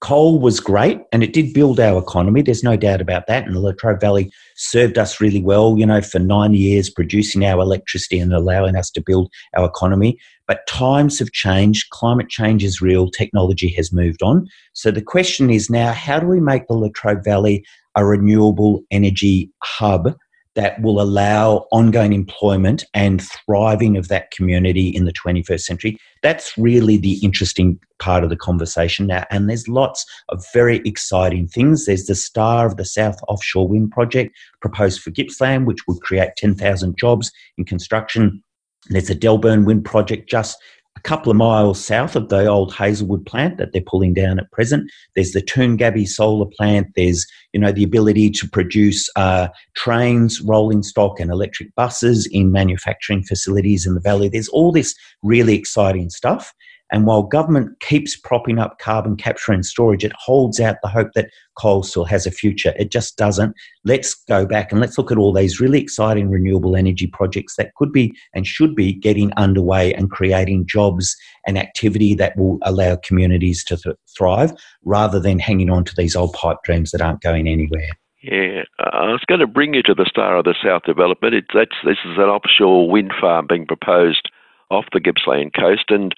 coal was great and it did build our economy. There's no doubt about that. And the Latrobe Valley served us really well, you know, for nine years, producing our electricity and allowing us to build our economy. But times have changed. Climate change is real. Technology has moved on. So the question is now how do we make the Latrobe Valley a renewable energy hub that will allow ongoing employment and thriving of that community in the 21st century. That's really the interesting part of the conversation now. And there's lots of very exciting things. There's the Star of the South Offshore Wind Project proposed for Gippsland, which would create 10,000 jobs in construction. There's a Delburn Wind Project just a couple of miles south of the old Hazelwood plant that they're pulling down at present. There's the Toongabbie solar plant. There's you know the ability to produce uh, trains, rolling stock, and electric buses in manufacturing facilities in the valley. There's all this really exciting stuff. And while government keeps propping up carbon capture and storage, it holds out the hope that coal still has a future. It just doesn't. Let's go back and let's look at all these really exciting renewable energy projects that could be and should be getting underway and creating jobs and activity that will allow communities to th- thrive rather than hanging on to these old pipe dreams that aren't going anywhere. Yeah, I was going to bring you to the Star of the South development. It, this is an offshore wind farm being proposed off the Gippsland coast, and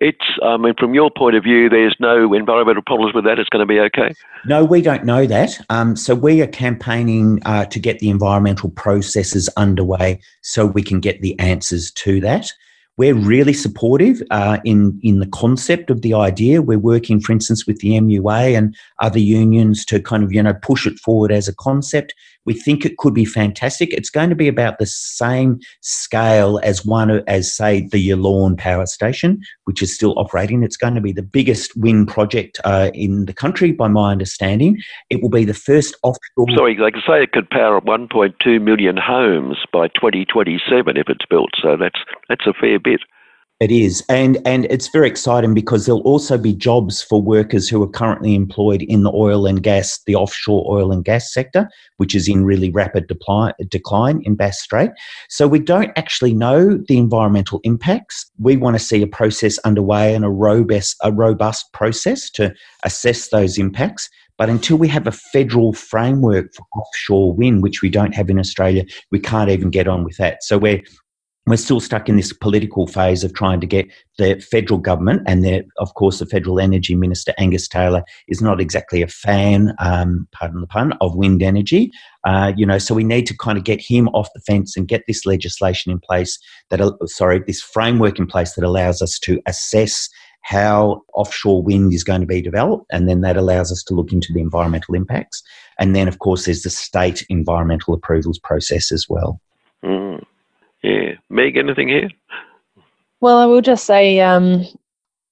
it's, I mean, from your point of view, there's no environmental problems with that. It's going to be okay. No, we don't know that. Um, so we are campaigning uh, to get the environmental processes underway so we can get the answers to that. We're really supportive uh, in in the concept of the idea. We're working, for instance, with the MUA and other unions to kind of you know push it forward as a concept. We think it could be fantastic. It's going to be about the same scale as one as say the Yallourn power station, which is still operating. It's going to be the biggest wind project uh, in the country, by my understanding. It will be the first offshore. Sorry, I say, it could power 1.2 million homes by 2027 if it's built. So that's that's a fair bit. It is, and and it's very exciting because there'll also be jobs for workers who are currently employed in the oil and gas, the offshore oil and gas sector, which is in really rapid decline in Bass Strait. So we don't actually know the environmental impacts. We want to see a process underway and a robust a robust process to assess those impacts. But until we have a federal framework for offshore wind, which we don't have in Australia, we can't even get on with that. So we're we're still stuck in this political phase of trying to get the federal government, and the, of course, the federal energy minister Angus Taylor is not exactly a fan, um, pardon the pun, of wind energy. Uh, you know, so we need to kind of get him off the fence and get this legislation in place that, sorry, this framework in place that allows us to assess how offshore wind is going to be developed, and then that allows us to look into the environmental impacts. And then, of course, there's the state environmental approvals process as well. Mm. Yeah. Meg, anything here? Well, I will just say um,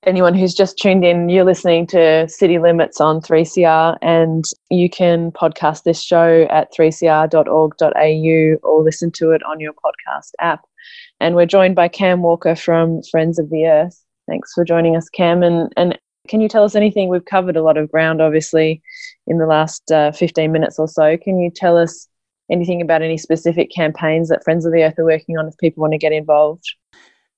anyone who's just tuned in, you're listening to City Limits on 3CR, and you can podcast this show at 3cr.org.au or listen to it on your podcast app. And we're joined by Cam Walker from Friends of the Earth. Thanks for joining us, Cam. And, and can you tell us anything? We've covered a lot of ground, obviously, in the last uh, 15 minutes or so. Can you tell us anything about any specific campaigns that Friends of the Earth are working on if people want to get involved?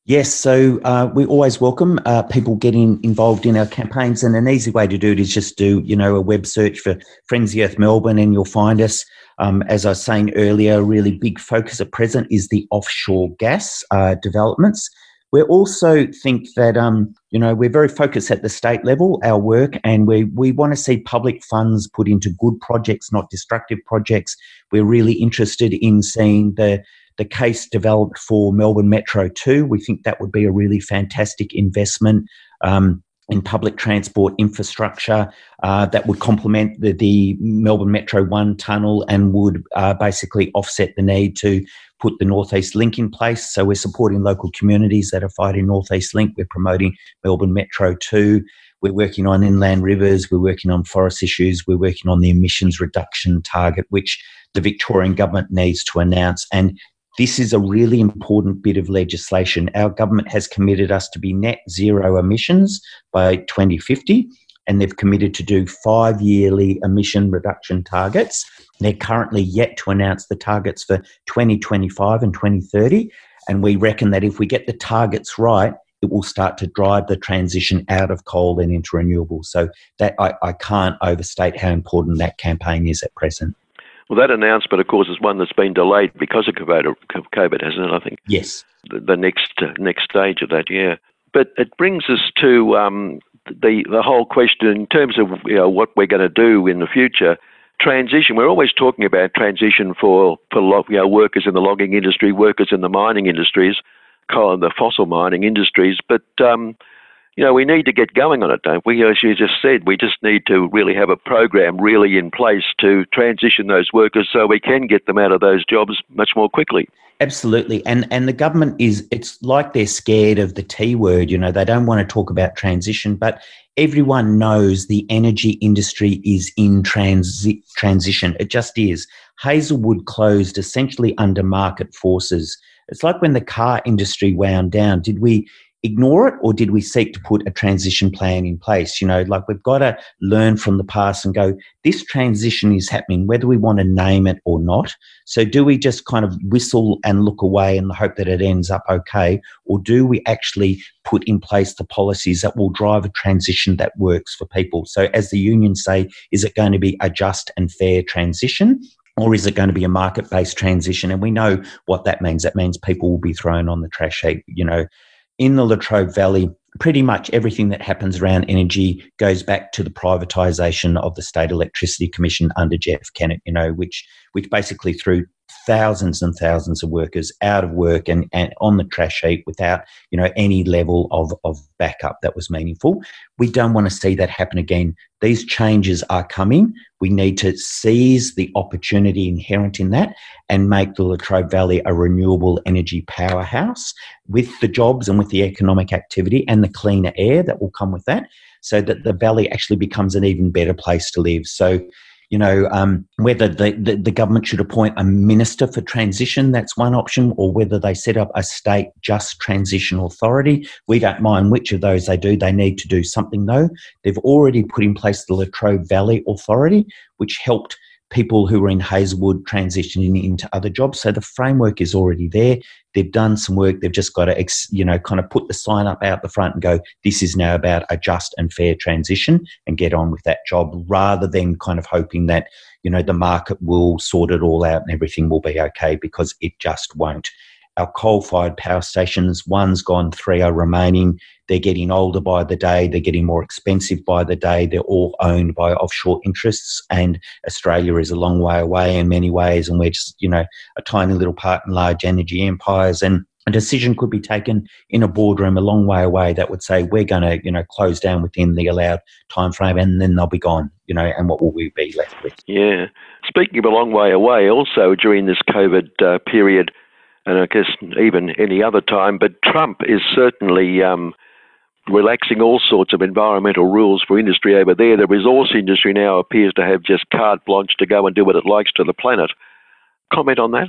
Yes, so uh, we always welcome uh, people getting involved in our campaigns, and an easy way to do it is just do you know a web search for Friends of the Earth Melbourne, and you'll find us. Um, as I was saying earlier, a really big focus at present is the offshore gas uh, developments. We also think that um, you know we're very focused at the state level, our work, and we we want to see public funds put into good projects, not destructive projects. We're really interested in seeing the the case developed for Melbourne Metro 2. We think that would be a really fantastic investment. Um, in public transport infrastructure uh, that would complement the, the, Melbourne Metro 1 tunnel and would uh, basically offset the need to put the Northeast Link in place. So we're supporting local communities that are fighting Northeast Link. We're promoting Melbourne Metro 2. We're working on inland rivers. We're working on forest issues. We're working on the emissions reduction target, which the Victorian government needs to announce. And this is a really important bit of legislation. Our government has committed us to be net zero emissions by 2050, and they've committed to do five yearly emission reduction targets. They're currently yet to announce the targets for 2025 and 2030. And we reckon that if we get the targets right, it will start to drive the transition out of coal and into renewables. So that I, I can't overstate how important that campaign is at present. Well, that announcement, of course, is one that's been delayed because of COVID, hasn't it? I think. Yes. The, the next uh, next stage of that, yeah. But it brings us to um, the the whole question in terms of you know, what we're going to do in the future. Transition. We're always talking about transition for for you know, workers in the logging industry, workers in the mining industries, coal and the fossil mining industries, but um, you know, we need to get going on it, don't we? As you just said, we just need to really have a program really in place to transition those workers so we can get them out of those jobs much more quickly. Absolutely. And and the government is it's like they're scared of the T word, you know, they don't want to talk about transition, but everyone knows the energy industry is in transi- transition. It just is. Hazelwood closed essentially under market forces. It's like when the car industry wound down. Did we ignore it or did we seek to put a transition plan in place? You know, like we've got to learn from the past and go, this transition is happening, whether we want to name it or not. So, do we just kind of whistle and look away and hope that it ends up okay? Or do we actually put in place the policies that will drive a transition that works for people? So, as the unions say, is it going to be a just and fair transition? or is it going to be a market based transition? And we know what that means. That means people will be thrown on the trash heap. You know, in the Latrobe Valley, pretty much everything that happens around energy goes back to the privatisation of the State Electricity Commission under Jeff Kennett, you know, which which basically threw thousands and thousands of workers out of work and, and on the trash heap without you know any level of, of backup that was meaningful. We don't want to see that happen again. These changes are coming. We need to seize the opportunity inherent in that and make the latrobe valley a renewable energy powerhouse with the jobs and with the economic activity and the cleaner air that will come with that so that the valley actually becomes an even better place to live. So you know, um, whether the, the, the, government should appoint a minister for transition, that's one option, or whether they set up a state just transition authority. We don't mind which of those they do. They need to do something, though. They've already put in place the Latrobe Valley Authority, which helped people who are in Hazelwood transitioning into other jobs. So the framework is already there. They've done some work. They've just got to, you know, kind of put the sign up out the front and go, this is now about a just and fair transition and get on with that job rather than kind of hoping that, you know, the market will sort it all out and everything will be okay because it just won't our coal fired power stations, one's gone, three are remaining. They're getting older by the day, they're getting more expensive by the day, they're all owned by offshore interests. And Australia is a long way away in many ways, and we're just, you know, a tiny little part in large energy empires. And a decision could be taken in a boardroom a long way away that would say we're going to you know close down within the allowed time frame and then they'll be gone you know and what will we be left with yeah speaking of a long way away also during this covid uh, period and I guess even any other time. But Trump is certainly um, relaxing all sorts of environmental rules for industry over there. The resource industry now appears to have just carte blanche to go and do what it likes to the planet. Comment on that?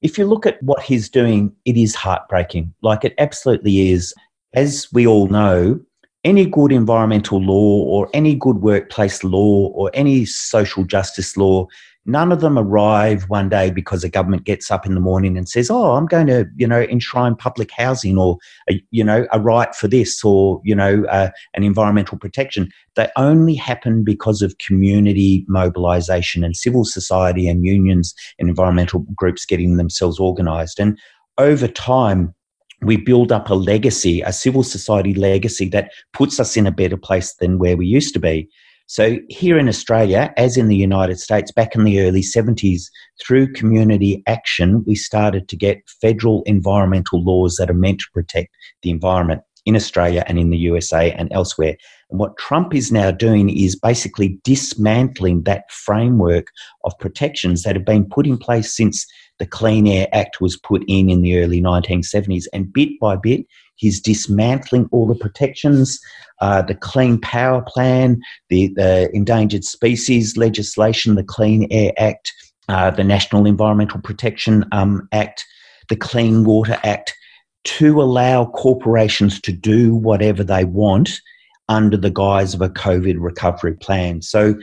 If you look at what he's doing, it is heartbreaking. Like it absolutely is. As we all know, any good environmental law or any good workplace law or any social justice law None of them arrive one day because a government gets up in the morning and says, "Oh, I'm going to, you know, enshrine public housing or, a, you know, a right for this or, you know, uh, an environmental protection." They only happen because of community mobilisation and civil society and unions and environmental groups getting themselves organised. And over time, we build up a legacy, a civil society legacy that puts us in a better place than where we used to be. So, here in Australia, as in the United States, back in the early 70s, through community action, we started to get federal environmental laws that are meant to protect the environment in Australia and in the USA and elsewhere. And what Trump is now doing is basically dismantling that framework of protections that have been put in place since the Clean Air Act was put in in the early 1970s. And bit by bit, he's dismantling all the protections, uh, the Clean Power Plan, the, the, Endangered Species legislation, the Clean Air Act, uh, the National Environmental Protection um, Act, the Clean Water Act, to allow corporations to do whatever they want under the guise of a COVID recovery plan. So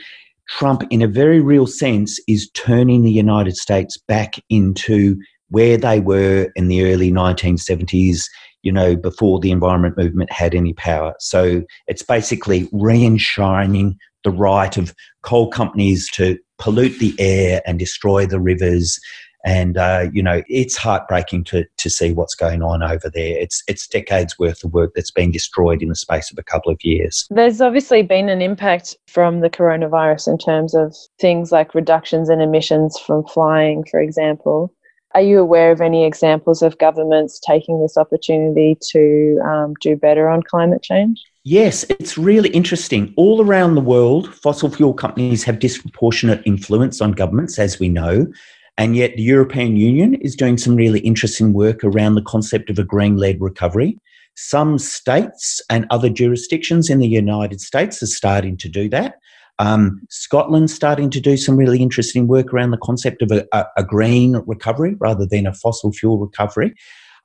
Trump, in a very real sense, is turning the United States back into where they were in the early 1970s, you know, before the environment movement had any power. So it's basically re enshrining the right of coal companies to pollute the air and destroy the rivers and uh, you know it's heartbreaking to to see what's going on over there. It's it's decades worth of work that's been destroyed in the space of a couple of years. There's obviously been an impact from the coronavirus in terms of things like reductions in emissions from flying, for example. Are you aware of any examples of governments taking this opportunity to um, do better on climate change? Yes, it's really interesting. All around the world, fossil fuel companies have disproportionate influence on governments, as we know. And yet, the European Union is doing some really interesting work around the concept of a green led recovery. Some states and other jurisdictions in the United States are starting to do that. Um, Scotland's starting to do some really interesting work around the concept of a, a, a green recovery rather than a fossil fuel recovery.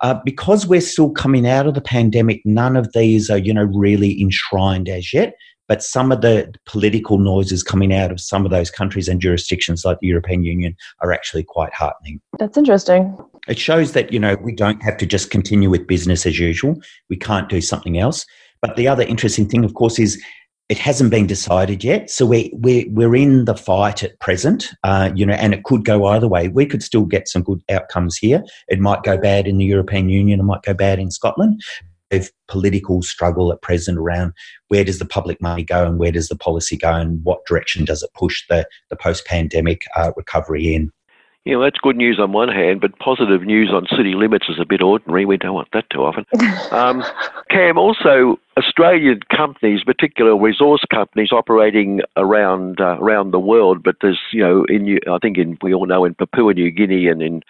Uh, because we're still coming out of the pandemic, none of these are, you know, really enshrined as yet. But some of the political noises coming out of some of those countries and jurisdictions like the European Union are actually quite heartening. That's interesting. It shows that, you know, we don't have to just continue with business as usual. We can't do something else. But the other interesting thing, of course, is it hasn't been decided yet. So we, we, we're in the fight at present, uh, you know, and it could go either way. We could still get some good outcomes here. It might go bad in the European Union, it might go bad in Scotland of political struggle at present around where does the public money go and where does the policy go and what direction does it push the, the post pandemic uh, recovery in. Yeah, well, that's good news on one hand, but positive news on city limits is a bit ordinary. We don't want that too often. [LAUGHS] Um, Cam, also Australian companies, particular resource companies, operating around uh, around the world. But there's, you know, in I think in we all know in Papua New Guinea and in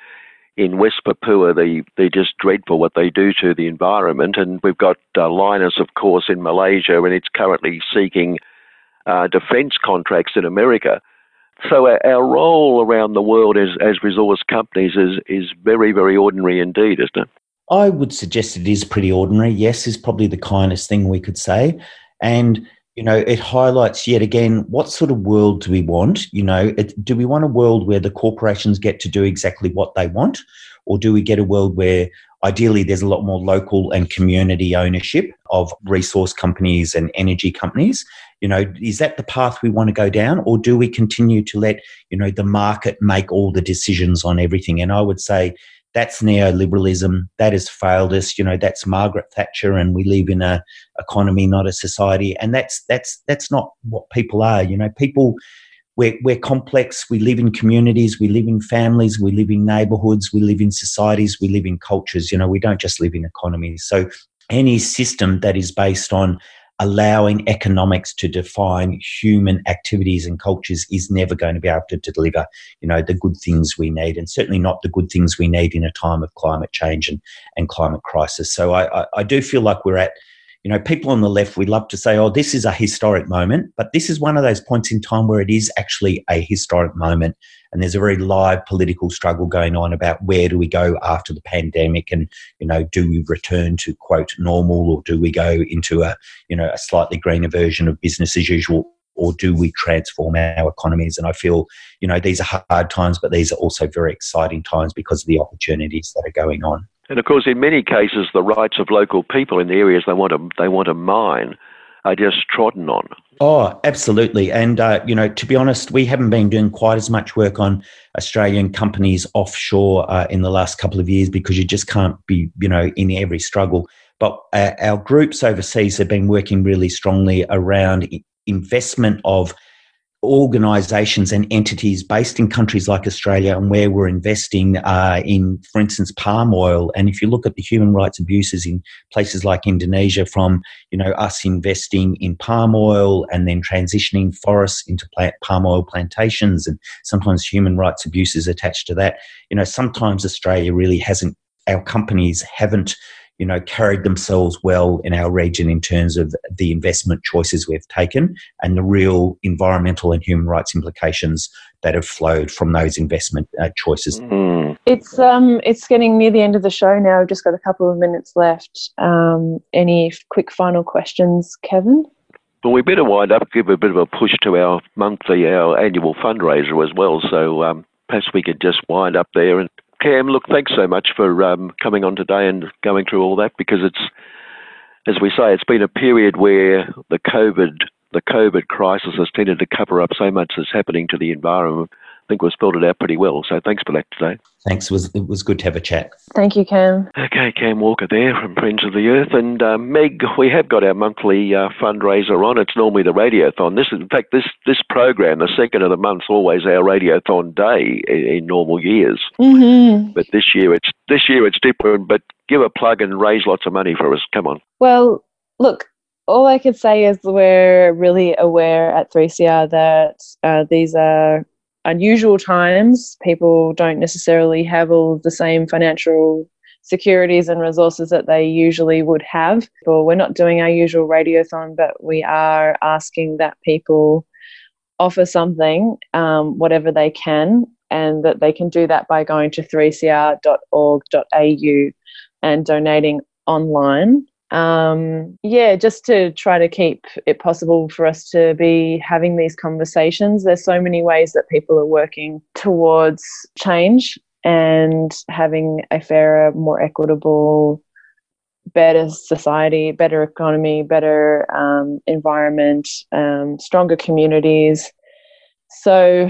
in West Papua, they, they're just dreadful what they do to the environment. And we've got uh, Lynas, of course, in Malaysia, and it's currently seeking uh, defence contracts in America. So our, our, role around the world as, as resource companies is, is very, very ordinary indeed, isn't it? I would suggest it is pretty ordinary. Yes, is probably the kindest thing we could say. And you know, it highlights yet again what sort of world do we want? You know, it, do we want a world where the corporations get to do exactly what they want? Or do we get a world where ideally there's a lot more local and community ownership of resource companies and energy companies? You know, is that the path we want to go down? Or do we continue to let, you know, the market make all the decisions on everything? And I would say that's neoliberalism. That has failed us. You know, that's Margaret Thatcher, and we live in a economy, not a society. And that's that's that's not what people are. You know, people we're, we're complex. We live in communities. We live in families. We live in neighborhoods. We live in societies. We live in cultures. You know, we don't just live in economies. So any system that is based on allowing economics to define human activities and cultures is never going to be able to deliver, you know, the good things we need, and certainly not the good things we need in a time of climate change and, and climate crisis. So I, I, I do feel like we're at, you know, people on the left, we love to say, oh, this is a historic moment, but this is one of those points in time where it is actually a historic moment. And there's a very live political struggle going on about where do we go after the pandemic and, you know, do we return to quote normal or do we go into a, you know, a slightly greener version of business as usual or do we transform our economies? And I feel, you know, these are hard times, but these are also very exciting times because of the opportunities that are going on. And of course, in many cases, the rights of local people in the areas they want to they want to mine are just trodden on. Oh, absolutely. And, uh, you know, to be honest, we haven't been doing quite as much work on Australian companies offshore uh, in the last couple of years because you just can't be, you know, in every struggle. But uh, our groups overseas have been working really strongly around investment of organisations and entities based in countries like Australia and where we're investing uh, in, for instance, palm oil. And if you look at the human rights abuses in places like Indonesia, from you know us investing in palm oil and then transitioning forests into plant, palm oil plantations, and sometimes human rights abuses attached to that. You know, sometimes Australia really hasn't. Our companies haven't you know, carried themselves well in our region in terms of the investment choices we've taken and the real environmental and human rights implications that have flowed from those investment uh, choices. Mm. It's um, it's getting near the end of the show now. We've just got a couple of minutes left. Um, any quick final questions, Kevin? Well, we better wind up, give a bit of a push to our monthly, our annual fundraiser as well. So um, perhaps we could just wind up there and Cam, look, thanks so much for um, coming on today and going through all that because it's, as we say, it's been a period where the COVID the COVID crisis has tended to cover up so much that's happening to the environment think we've spelled it out pretty well. So thanks for that today. Thanks. It was, it was good to have a chat. Thank you, Cam. Okay, Cam Walker there from Friends of the Earth. And uh, Meg, we have got our monthly uh, fundraiser on. It's normally the Radiothon. This is, in fact, this, this program, the second of the month, always our Radiothon day in, in normal years. Mm-hmm. But this year it's this year it's different. But give a plug and raise lots of money for us. Come on. Well, look, all I could say is we're really aware at 3CR that uh, these are unusual times. People don't necessarily have all the same financial securities and resources that they usually would have. Well, we're not doing our usual radiothon, but we are asking that people offer something, um, whatever they can, and that they can do that by going to 3cr.org.au and donating online um, yeah, just to try to keep it possible for us to be having these conversations. There's so many ways that people are working towards change and having a fairer, more equitable, better society, better economy, better um, environment, um, stronger communities. So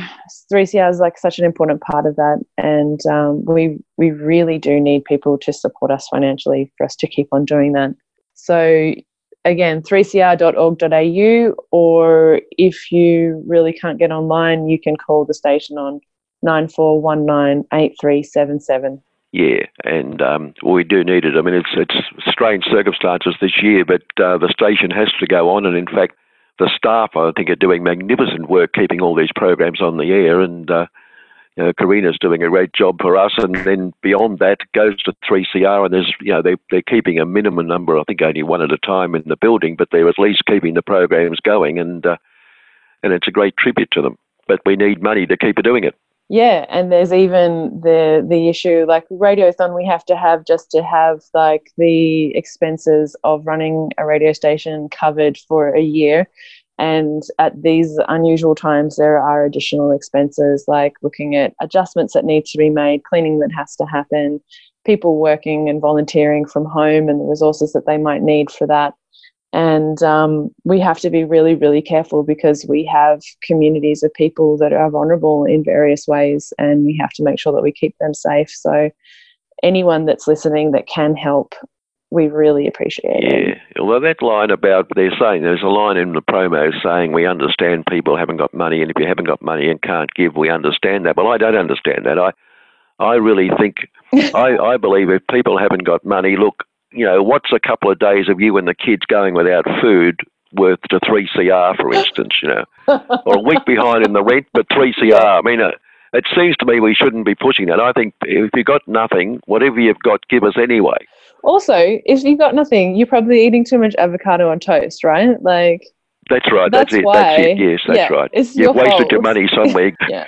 3CR is like such an important part of that, and um, we we really do need people to support us financially for us to keep on doing that. So again, 3cr.org.au, or if you really can't get online, you can call the station on 94198377. Yeah, and um, we do need it. I mean, it's it's strange circumstances this year, but uh, the station has to go on, and in fact, the staff I think are doing magnificent work keeping all these programs on the air, and uh, know, Karina's doing a great job for us, and then beyond that goes to 3CR, and there's you know they they're keeping a minimum number, I think only one at a time in the building, but they're at least keeping the programs going, and uh, and it's a great tribute to them. But we need money to keep doing it. Yeah, and there's even the the issue like radiothon we have to have just to have like the expenses of running a radio station covered for a year and at these unusual times, there are additional expenses like looking at adjustments that need to be made, cleaning that has to happen, people working and volunteering from home, and the resources that they might need for that. And um, we have to be really, really careful because we have communities of people that are vulnerable in various ways, and we have to make sure that we keep them safe. So, anyone that's listening that can help we really appreciate it. Yeah, well, that line about they're saying there's a line in the promo saying we understand people haven't got money, and if you haven't got money and can't give, we understand that. Well, I don't understand that. I, I really think, [LAUGHS] I, I believe if people haven't got money, look, you know, what's a couple of days of you and the kids going without food worth to 3CR, for instance, you know, [LAUGHS] or a week behind in the rent, but 3CR. I mean, uh, it seems to me we shouldn't be pushing that. I think if you've got nothing, whatever you've got, give us anyway. Also, if you've got nothing, you're probably eating too much avocado on toast, right? Like, That's right. That's, That's it. That's it. Yes, that's Yeah, right. it's You've your wasted your fault. money somewhere. [LAUGHS] yeah.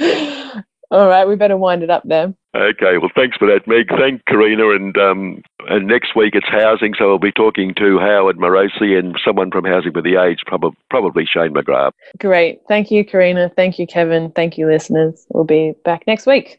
[LAUGHS] All right, we better wind it up then. Okay, well, thanks for that, Meg. Thank Karina, and um, and next week it's housing, so we'll be talking to Howard Morosi and someone from Housing for the Aged, probably probably Shane McGrath. Great. Thank you, Karina. Thank you, Kevin. Thank you, listeners. We'll be back next week.